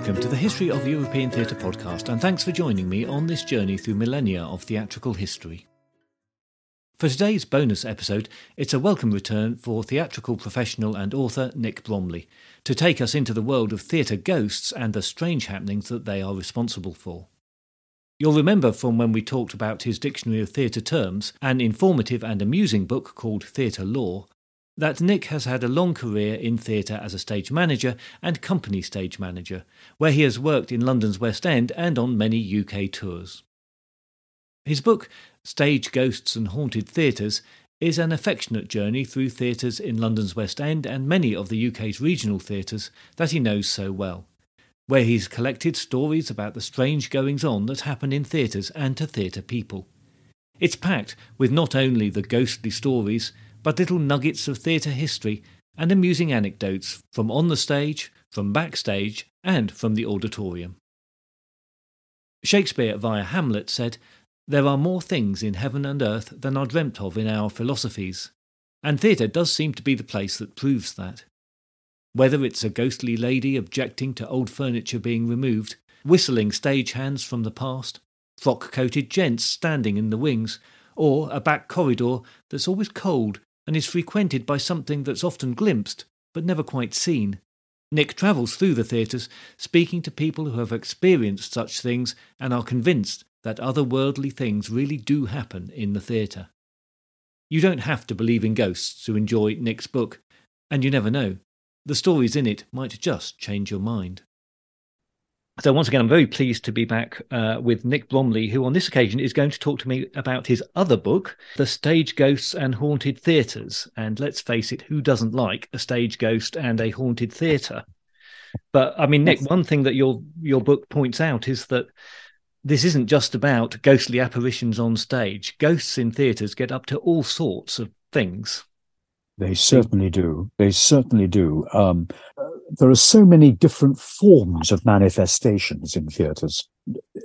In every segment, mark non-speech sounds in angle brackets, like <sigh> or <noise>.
Welcome to the History of European Theatre podcast, and thanks for joining me on this journey through millennia of theatrical history. For today's bonus episode, it's a welcome return for theatrical professional and author Nick Bromley to take us into the world of theatre ghosts and the strange happenings that they are responsible for. You'll remember from when we talked about his Dictionary of Theatre Terms, an informative and amusing book called Theatre Lore, that Nick has had a long career in theatre as a stage manager and company stage manager, where he has worked in London's West End and on many UK tours. His book, Stage Ghosts and Haunted Theatres, is an affectionate journey through theatres in London's West End and many of the UK's regional theatres that he knows so well, where he's collected stories about the strange goings on that happen in theatres and to theatre people. It's packed with not only the ghostly stories, but little nuggets of theatre history and amusing anecdotes from on the stage, from backstage, and from the auditorium. Shakespeare via Hamlet said, There are more things in heaven and earth than are dreamt of in our philosophies, and theatre does seem to be the place that proves that. Whether it's a ghostly lady objecting to old furniture being removed, whistling stage hands from the past, frock coated gents standing in the wings, or a back corridor that's always cold and is frequented by something that's often glimpsed but never quite seen. Nick travels through the theatres, speaking to people who have experienced such things and are convinced that otherworldly things really do happen in the theatre. You don't have to believe in ghosts to enjoy Nick's book, and you never know. The stories in it might just change your mind. So, once again, I'm very pleased to be back uh, with Nick Bromley, who on this occasion is going to talk to me about his other book, The Stage Ghosts and Haunted Theatres. And let's face it, who doesn't like a stage ghost and a haunted theatre? But I mean, Nick, one thing that your your book points out is that this isn't just about ghostly apparitions on stage. Ghosts in theatres get up to all sorts of things. They certainly do. They certainly do. Um, there are so many different forms of manifestations in theatres.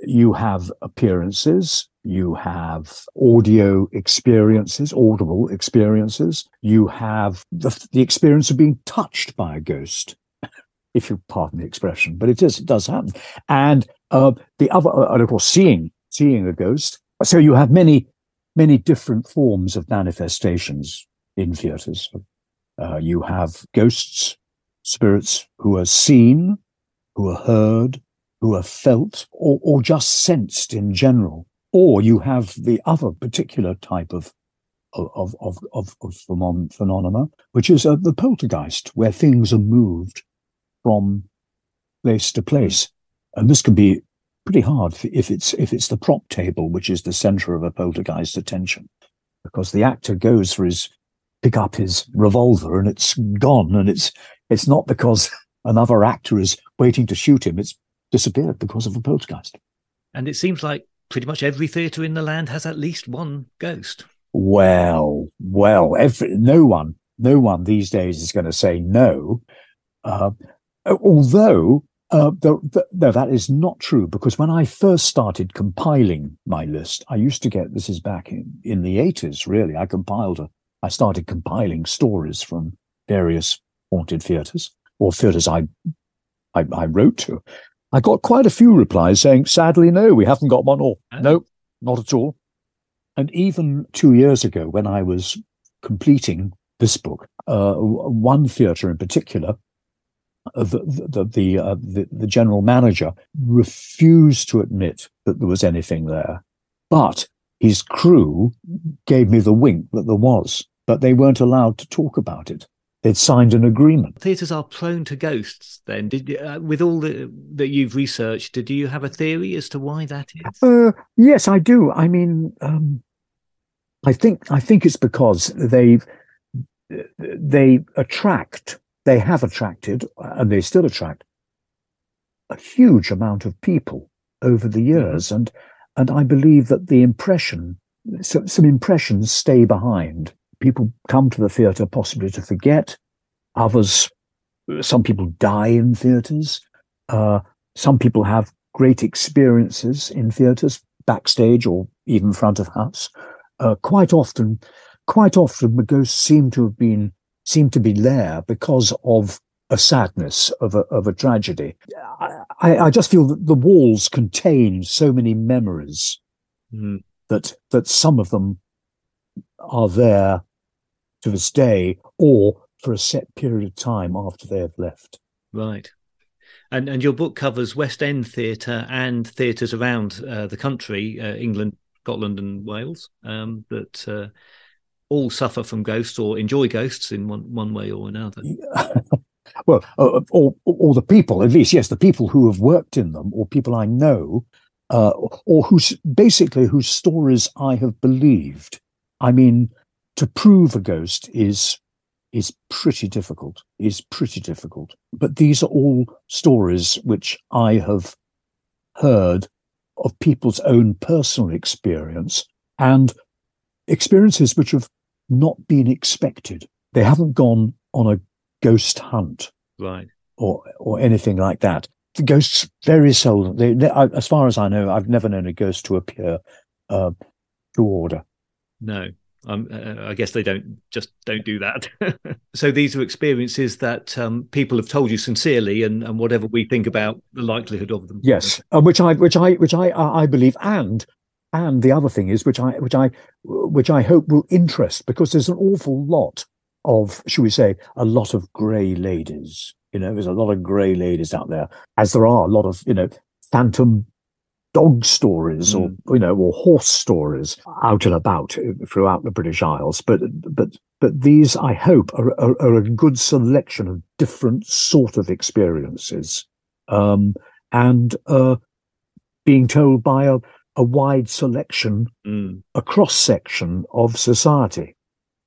You have appearances, you have audio experiences, audible experiences, you have the, the experience of being touched by a ghost, if you pardon the expression, but it is, it does happen. And uh, the other, uh, and of course, seeing, seeing a ghost. So you have many, many different forms of manifestations in theatres. Uh, you have ghosts, spirits who are seen, who are heard, who are felt, or, or just sensed in general. Or you have the other particular type of of of of, of phenomena, which is uh, the poltergeist, where things are moved from place to place, and this can be pretty hard if it's if it's the prop table, which is the center of a poltergeist attention, because the actor goes for his pick up his revolver and it's gone, and it's it's not because <laughs> another actor is waiting to shoot him. It's disappeared because of a poltergeist. And it seems like pretty much every theatre in the land has at least one ghost. Well, well, every, no one, no one these days is going to say no. Uh, although, uh, the, the, no, that is not true because when I first started compiling my list, I used to get this is back in, in the 80s, really. I compiled a, I started compiling stories from various haunted theatres or theatres I, I, I wrote to. I got quite a few replies saying, sadly, no, we haven't got one or no, not at all. And even two years ago, when I was completing this book, uh, one theatre in particular, uh, the the the, uh, the, the general manager refused to admit that there was anything there, but his crew gave me the wink that there was, but they weren't allowed to talk about it they'd signed an agreement. Theatres are prone to ghosts. Then, did uh, with all the, that you've researched, did you have a theory as to why that is? Uh, yes, I do. I mean, um, I think I think it's because they they attract, they have attracted, and they still attract a huge amount of people over the mm-hmm. years, and and I believe that the impression, so, some impressions stay behind people come to the theatre possibly to forget. Others, some people die in theatres. Uh, some people have great experiences in theatres, backstage or even front of house. Uh, quite often, quite often, the ghosts seem to have been seem to be there because of a sadness of a of a tragedy. I, I just feel that the walls contain so many memories mm. that that some of them are there to this day, or for a set period of time after they have left. Right. And and your book covers West End theatre and theatres around uh, the country, uh, England, Scotland, and Wales, um, that uh, all suffer from ghosts or enjoy ghosts in one one way or another. <laughs> well, uh, or or the people, at least, yes, the people who have worked in them, or people I know, uh, or whose basically whose stories I have believed. I mean, to prove a ghost is is pretty difficult, is pretty difficult. But these are all stories which I have heard of people's own personal experience and experiences which have not been expected. They haven't gone on a ghost hunt, right, or or anything like that. The ghosts very seldom. They, they, as far as I know, I've never known a ghost to appear uh, to order. No, um, uh, I guess they don't just don't do that. <laughs> so these are experiences that um, people have told you sincerely, and, and whatever we think about the likelihood of them. Yes, uh, which I which I which I I believe, and and the other thing is which I which I which I hope will interest because there's an awful lot of, should we say, a lot of grey ladies. You know, there's a lot of grey ladies out there, as there are a lot of you know phantom dog stories or mm. you know or horse stories out and about throughout the British Isles. But but but these, I hope, are, are, are a good selection of different sort of experiences, um, and uh, being told by a, a wide selection, mm. a cross section of society,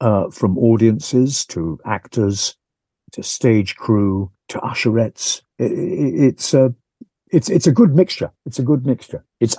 uh, from audiences to actors to stage crew to usherettes. It, it, it's a it's it's a good mixture. It's a good mixture. It's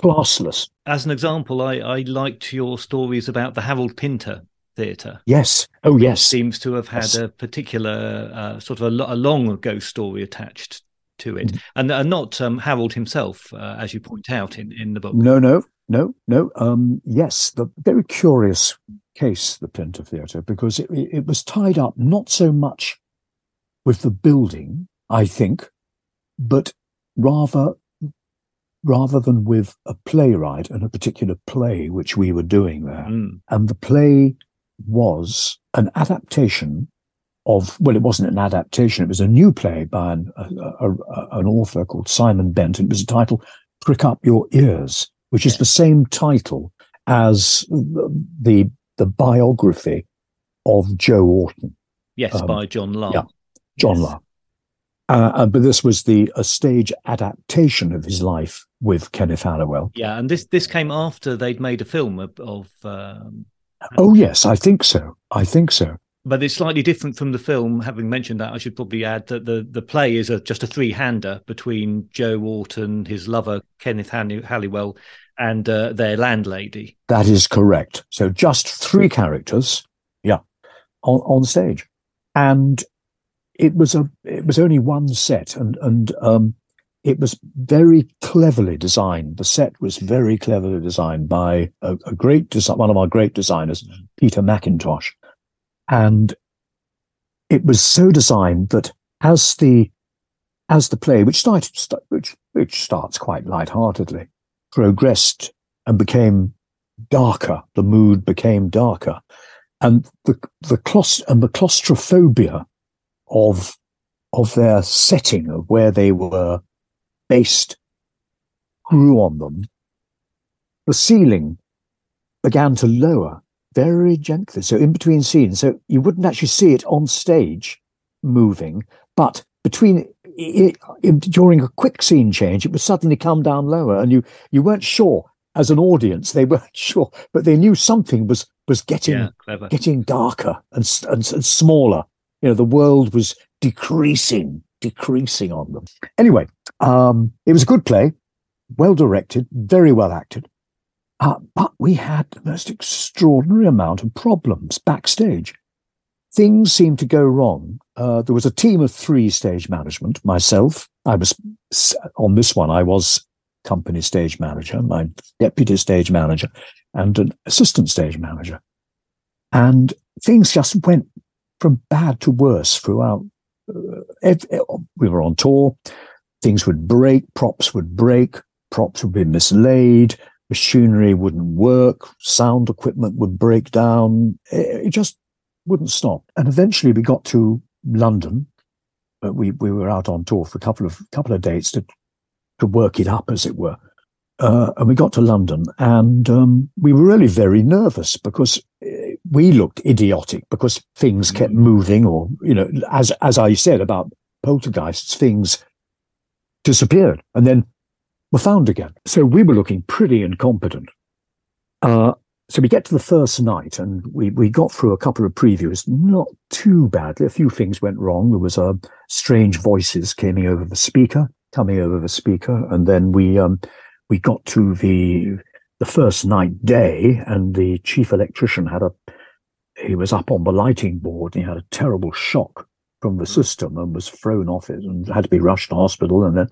classless. As an example, I, I liked your stories about the Harold Pinter Theatre. Yes. Oh, yes. Seems to have had yes. a particular uh, sort of a, a, long ghost story attached to it, mm. and, and not um, Harold himself, uh, as you point out in, in the book. No, no, no, no. Um, yes, the very curious case, the Pinter Theatre, because it, it was tied up not so much with the building, I think, but rather rather than with a playwright and a particular play which we were doing there. Mm. And the play was an adaptation of well, it wasn't an adaptation; it was a new play by an, a, a, an author called Simon Bent. It was a title "Prick Up Your Ears," which is the same title as the the biography of Joe Orton. Yes, um, by John Lahr. Yeah, John yes. Lahr. Uh, uh, but this was the a stage adaptation of his life with Kenneth Halliwell. Yeah, and this this came after they'd made a film of. of um, oh yes, I think so. I think so. But it's slightly different from the film. Having mentioned that, I should probably add that the, the play is a, just a three hander between Joe Orton, his lover Kenneth Halliwell, and uh, their landlady. That is correct. So just three characters, yeah, on, on stage, and it was a it was only one set, and and um, it was very cleverly designed. The set was very cleverly designed by a, a great one of our great designers, Peter Mackintosh, and it was so designed that as the as the play, which started which which starts quite light-heartedly, progressed and became darker, the mood became darker, and the the claust- and the claustrophobia of of their setting of where they were based grew on them. The ceiling began to lower very gently. So in between scenes, so you wouldn't actually see it on stage moving, but between it, it, during a quick scene change, it would suddenly come down lower, and you you weren't sure as an audience. They weren't <laughs> sure, but they knew something was was getting yeah, getting darker and, and, and smaller you know, the world was decreasing, decreasing on them. Anyway, um, it was a good play, well directed, very well acted. Uh, but we had the most extraordinary amount of problems backstage. Things seemed to go wrong. Uh, there was a team of three stage management. Myself, I was on this one, I was company stage manager, my deputy stage manager, and an assistant stage manager. And things just went from bad to worse throughout uh, if, we were on tour. Things would break, props would break, props would be mislaid, machinery wouldn't work, sound equipment would break down. It, it just wouldn't stop. And eventually we got to London. We, we were out on tour for a couple of couple of dates to to work it up, as it were. Uh, and we got to London, and um, we were really very nervous because we looked idiotic because things kept mm. moving, or you know, as as I said about poltergeists, things disappeared and then were found again. So we were looking pretty incompetent. Uh, so we get to the first night, and we we got through a couple of previews, not too badly. A few things went wrong. There was a uh, strange voices coming over the speaker, coming over the speaker, and then we um, we got to the the first night day, and the chief electrician had a he was up on the lighting board. And he had a terrible shock from the system and was thrown off it and had to be rushed to hospital. And then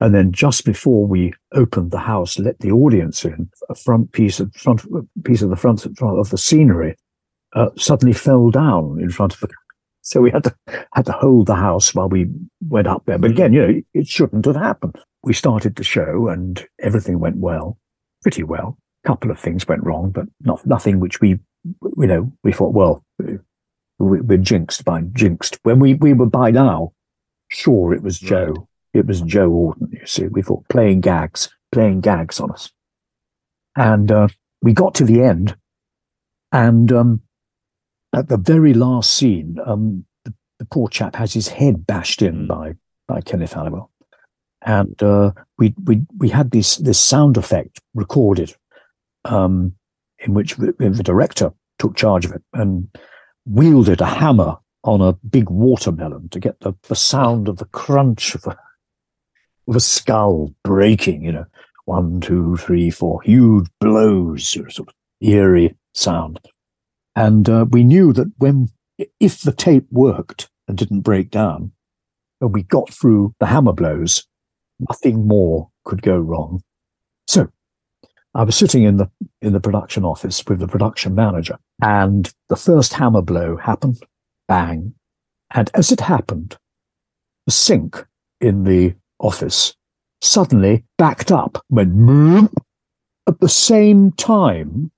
and then just before we opened the house, let the audience in, a front piece of front piece of the front of the scenery uh, suddenly fell down in front of the. <laughs> So we had to had to hold the house while we went up there. But again, you know, it shouldn't have happened. We started the show and everything went well, pretty well. A couple of things went wrong, but not nothing which we, you know, we thought, well, we, we're jinxed by jinxed. When we we were by now sure it was Joe it was Joe Orton, you see. We thought playing gags, playing gags on us. And uh, we got to the end. And um, at the very last scene, um, the, the, poor chap has his head bashed in by, by Kenneth Halliwell. And uh, we, we, we had this, this sound effect recorded um, in which the, the director took charge of it and wielded a hammer on a big watermelon to get the, the sound of the crunch of the of a skull breaking, you know, one, two, three, four, huge blows, sort of eerie sound. And uh, we knew that when, if the tape worked and didn't break down, and we got through the hammer blows, nothing more could go wrong. I was sitting in the in the production office with the production manager, and the first hammer blow happened, bang, and as it happened, the sink in the office suddenly backed up, went at the same time,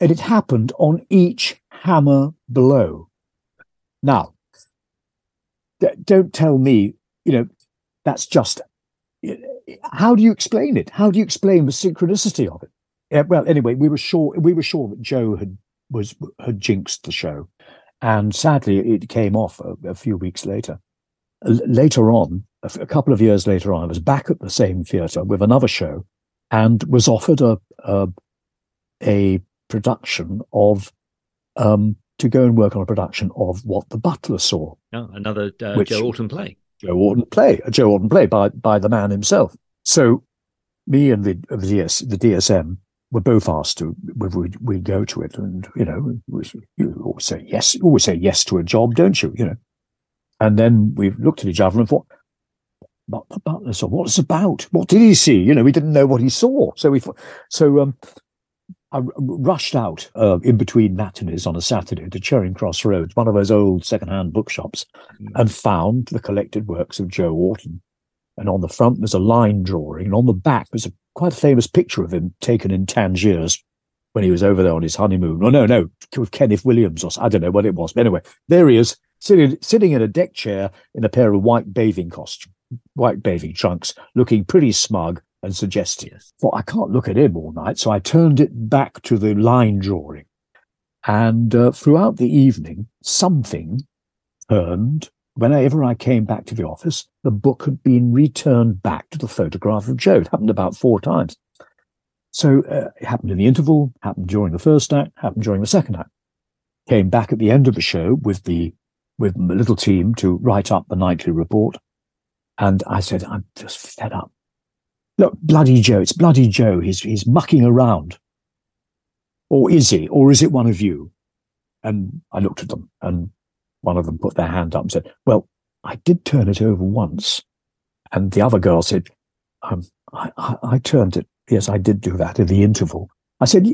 and it happened on each hammer blow. Now, don't tell me, you know, that's just. How do you explain it? How do you explain the synchronicity of it? Yeah, well, anyway, we were sure we were sure that Joe had was had jinxed the show, and sadly, it came off a, a few weeks later. L- later on, a couple of years later on, I was back at the same theatre with another show and was offered a, a, a production of, um, to go and work on a production of What the Butler Saw. Oh, another uh, which, Joe Orton play. Joe Orton play, a Joe Orton play by, by the man himself. So me and the, the, DS, the DSM were both asked to we'd, we'd go to it. And, you know, you always say yes, always say yes to a job, don't you? You know, and then we looked at each other and thought, but the butler saw what about. What did he see? You know, we didn't know what he saw. So we, thought. so um, I rushed out uh, in between matinees on a Saturday to Charing Cross Roads, one of those old second-hand bookshops, mm. and found the collected works of Joe Orton. And on the front there's a line drawing, and on the back there's a quite a famous picture of him taken in Tangiers when he was over there on his honeymoon. Oh no, no, with Kenneth Williams or I don't know what it was. But anyway, there he is, sitting sitting in a deck chair in a pair of white bathing costumes white bathing trunks, looking pretty smug and suggestive. Yes. Thought I can't look at him all night, so I turned it back to the line drawing. And uh, throughout the evening, something turned. Whenever I came back to the office, the book had been returned back to the photograph of Joe. It happened about four times. So uh, it happened in the interval, happened during the first act, happened during the second act. Came back at the end of the show with the with the little team to write up the nightly report. And I said, I'm just fed up. Look, bloody Joe, it's bloody Joe. He's, he's mucking around. Or is he? Or is it one of you? And I looked at them and one of them put their hand up and said, well, I did turn it over once. And the other girl said, um, I, I, I turned it. Yes, I did do that in the interval. I said,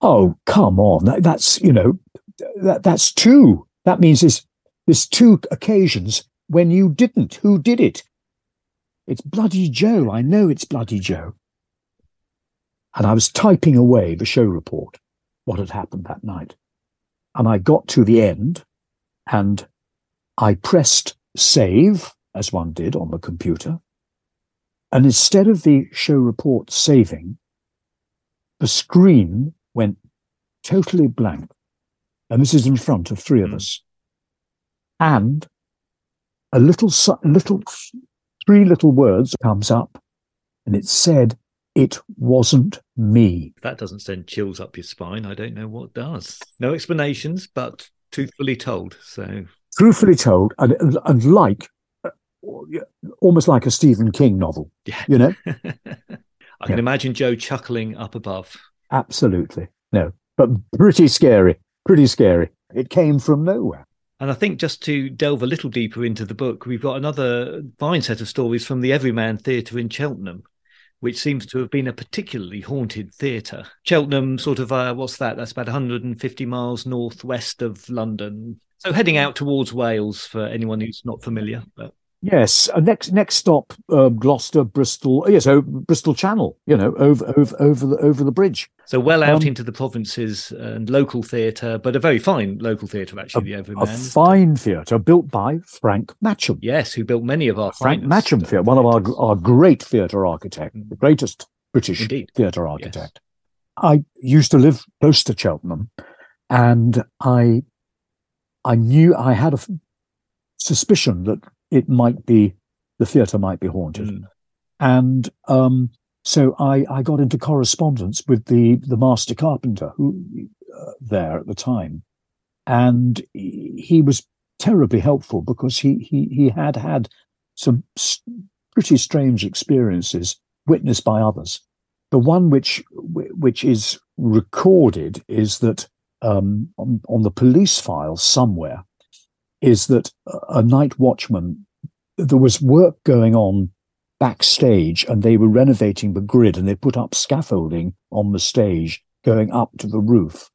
oh, come on. That, that's, you know, that, that's two. That means there's, there's two occasions when you didn't? Who did it? It's Bloody Joe. I know it's Bloody Joe. And I was typing away the show report, what had happened that night. And I got to the end and I pressed save, as one did on the computer. And instead of the show report saving, the screen went totally blank. And this is in front of three of hmm. us. And a little, little, three little words comes up and it said, it wasn't me. If that doesn't send chills up your spine, I don't know what does. No explanations, but truthfully told. So truthfully told, and, and like almost like a Stephen King novel. Yeah. You know? <laughs> I can yeah. imagine Joe chuckling up above. Absolutely. No, but pretty scary. Pretty scary. It came from nowhere. And I think just to delve a little deeper into the book, we've got another fine set of stories from the Everyman Theatre in Cheltenham, which seems to have been a particularly haunted theatre. Cheltenham, sort of, uh, what's that? That's about 150 miles northwest of London. So heading out towards Wales for anyone who's not familiar. But... Yes, uh, next next stop, uh, Gloucester, Bristol. Yes, oh, Bristol Channel. You know, over over over the over the bridge. So well out um, into the provinces and local theatre, but a very fine local theatre actually. A, the Everyman. A fine theatre built by Frank Matcham. Yes, who built many of our Frank Matcham Theatre, one of our our great theatre architects, the greatest British theatre architect. Yes. I used to live close to Cheltenham, and I I knew I had a suspicion that it might be the theatre might be haunted, mm. and um, so I, I got into correspondence with the the master carpenter who uh, there at the time, and he was terribly helpful because he he he had had some pretty strange experiences witnessed by others. The one which which is recorded is that um, on, on the police file somewhere is that a night watchman, there was work going on backstage and they were renovating the grid and they put up scaffolding on the stage going up to the roof.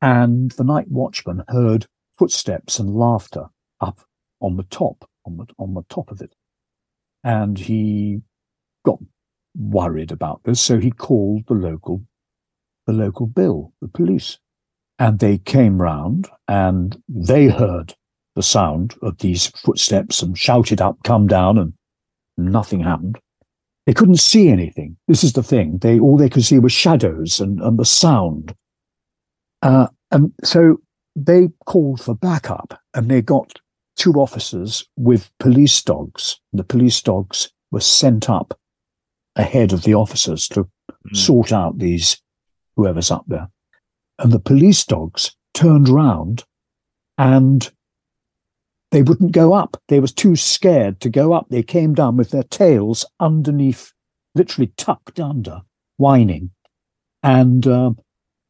And the night watchman heard footsteps and laughter up on the top, on the, on the top of it. And he got worried about this, so he called the local the local bill, the police. And they came round and they heard the sound of these footsteps and shouted up, come down, and nothing happened. They couldn't see anything. This is the thing. They all they could see were shadows and, and the sound. Uh, and so they called for backup and they got two officers with police dogs. The police dogs were sent up ahead of the officers to mm. sort out these whoever's up there. And the police dogs turned round and they wouldn't go up. They were too scared to go up. They came down with their tails underneath, literally tucked under, whining. And uh,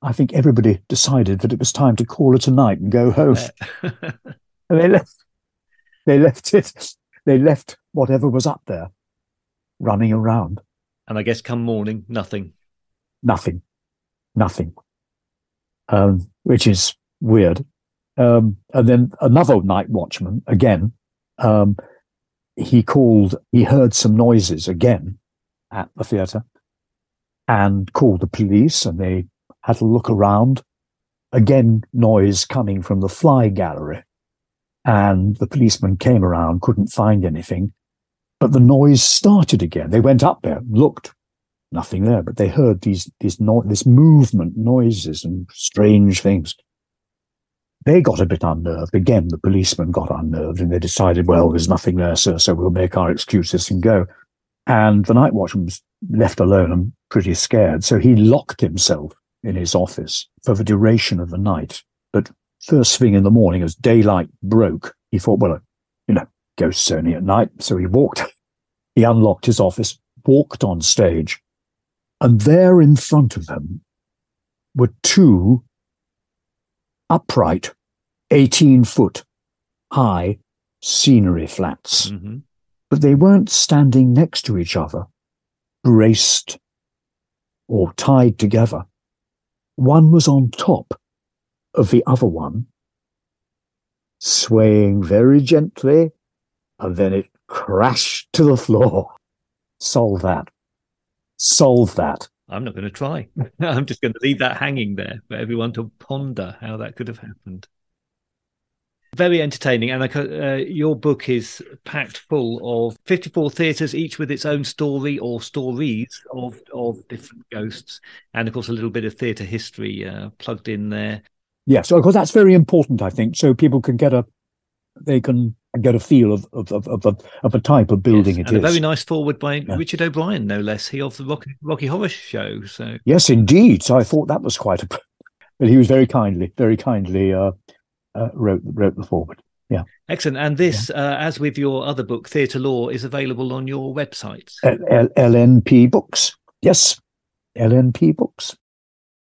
I think everybody decided that it was time to call it a night and go home. <laughs> and they left. They left it. They left whatever was up there, running around. And I guess come morning, nothing. Nothing nothing, um, which is weird. Um, and then another night watchman, again, um, he called, he heard some noises again at the theatre and called the police and they had a look around. Again, noise coming from the fly gallery. And the policeman came around, couldn't find anything, but the noise started again. They went up there, looked, nothing there, but they heard these, these no, this movement, noises and strange things. They got a bit unnerved. Again, the policeman got unnerved and they decided, well, there's nothing there, sir, so we'll make our excuses and go. And the night watchman was left alone and pretty scared. So he locked himself in his office for the duration of the night. But first thing in the morning, as daylight broke, he thought, well, you know, ghosts only at night. So he walked, <laughs> he unlocked his office, walked on stage, and there in front of him were two upright, 18 foot high scenery flats. Mm-hmm. But they weren't standing next to each other, braced or tied together. One was on top of the other one, swaying very gently and then it crashed to the floor. <laughs> Solve that. Solve that. I'm not going to try. <laughs> I'm just going to leave that hanging there for everyone to ponder how that could have happened. Very entertaining, and uh, your book is packed full of 54 theatres, each with its own story or stories of of different ghosts, and of course a little bit of theatre history uh, plugged in there. Yes, of course that's very important. I think so people can get a they can get a feel of of of of, of a type of building yes, it is. a very nice foreword by yeah. Richard O'Brien, no less. He of the Rocky, Rocky Horror Show. So yes, indeed. So I thought that was quite a. But he was very kindly, very kindly uh, uh, wrote wrote the foreword. Yeah, excellent. And this, yeah. uh, as with your other book, Theatre Lore, is available on your website. L- LNP Books. Yes, LNP Books.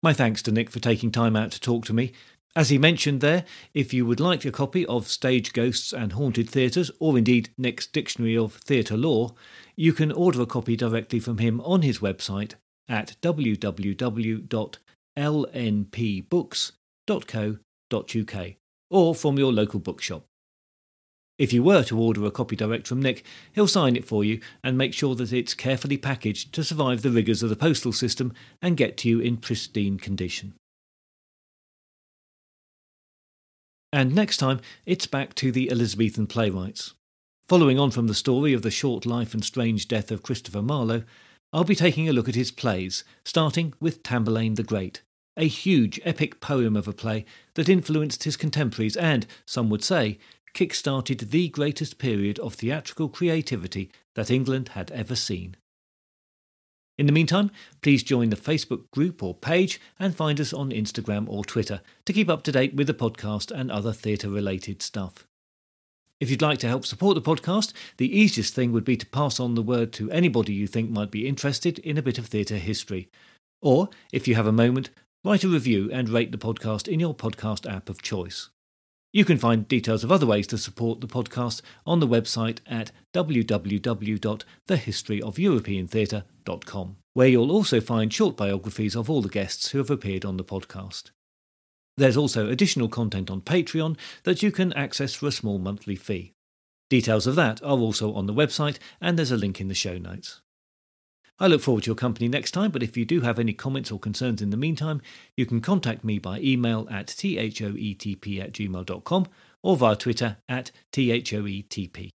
My thanks to Nick for taking time out to talk to me. As he mentioned there, if you would like a copy of Stage Ghosts and Haunted Theatres, or indeed Nick's Dictionary of Theatre Lore, you can order a copy directly from him on his website at www.lnpbooks.co.uk or from your local bookshop. If you were to order a copy direct from Nick, he'll sign it for you and make sure that it's carefully packaged to survive the rigours of the postal system and get to you in pristine condition. And next time, it's back to the Elizabethan playwrights. Following on from the story of the short life and strange death of Christopher Marlowe, I'll be taking a look at his plays, starting with Tamburlaine the Great, a huge epic poem of a play that influenced his contemporaries and, some would say, kick-started the greatest period of theatrical creativity that England had ever seen. In the meantime, please join the Facebook group or page and find us on Instagram or Twitter to keep up to date with the podcast and other theatre related stuff. If you'd like to help support the podcast, the easiest thing would be to pass on the word to anybody you think might be interested in a bit of theatre history. Or, if you have a moment, write a review and rate the podcast in your podcast app of choice. You can find details of other ways to support the podcast on the website at www.thehistoryofeuropeantheatre.com, where you'll also find short biographies of all the guests who have appeared on the podcast. There's also additional content on Patreon that you can access for a small monthly fee. Details of that are also on the website, and there's a link in the show notes. I look forward to your company next time, but if you do have any comments or concerns in the meantime, you can contact me by email at thoetp at gmail.com or via Twitter at thoetp.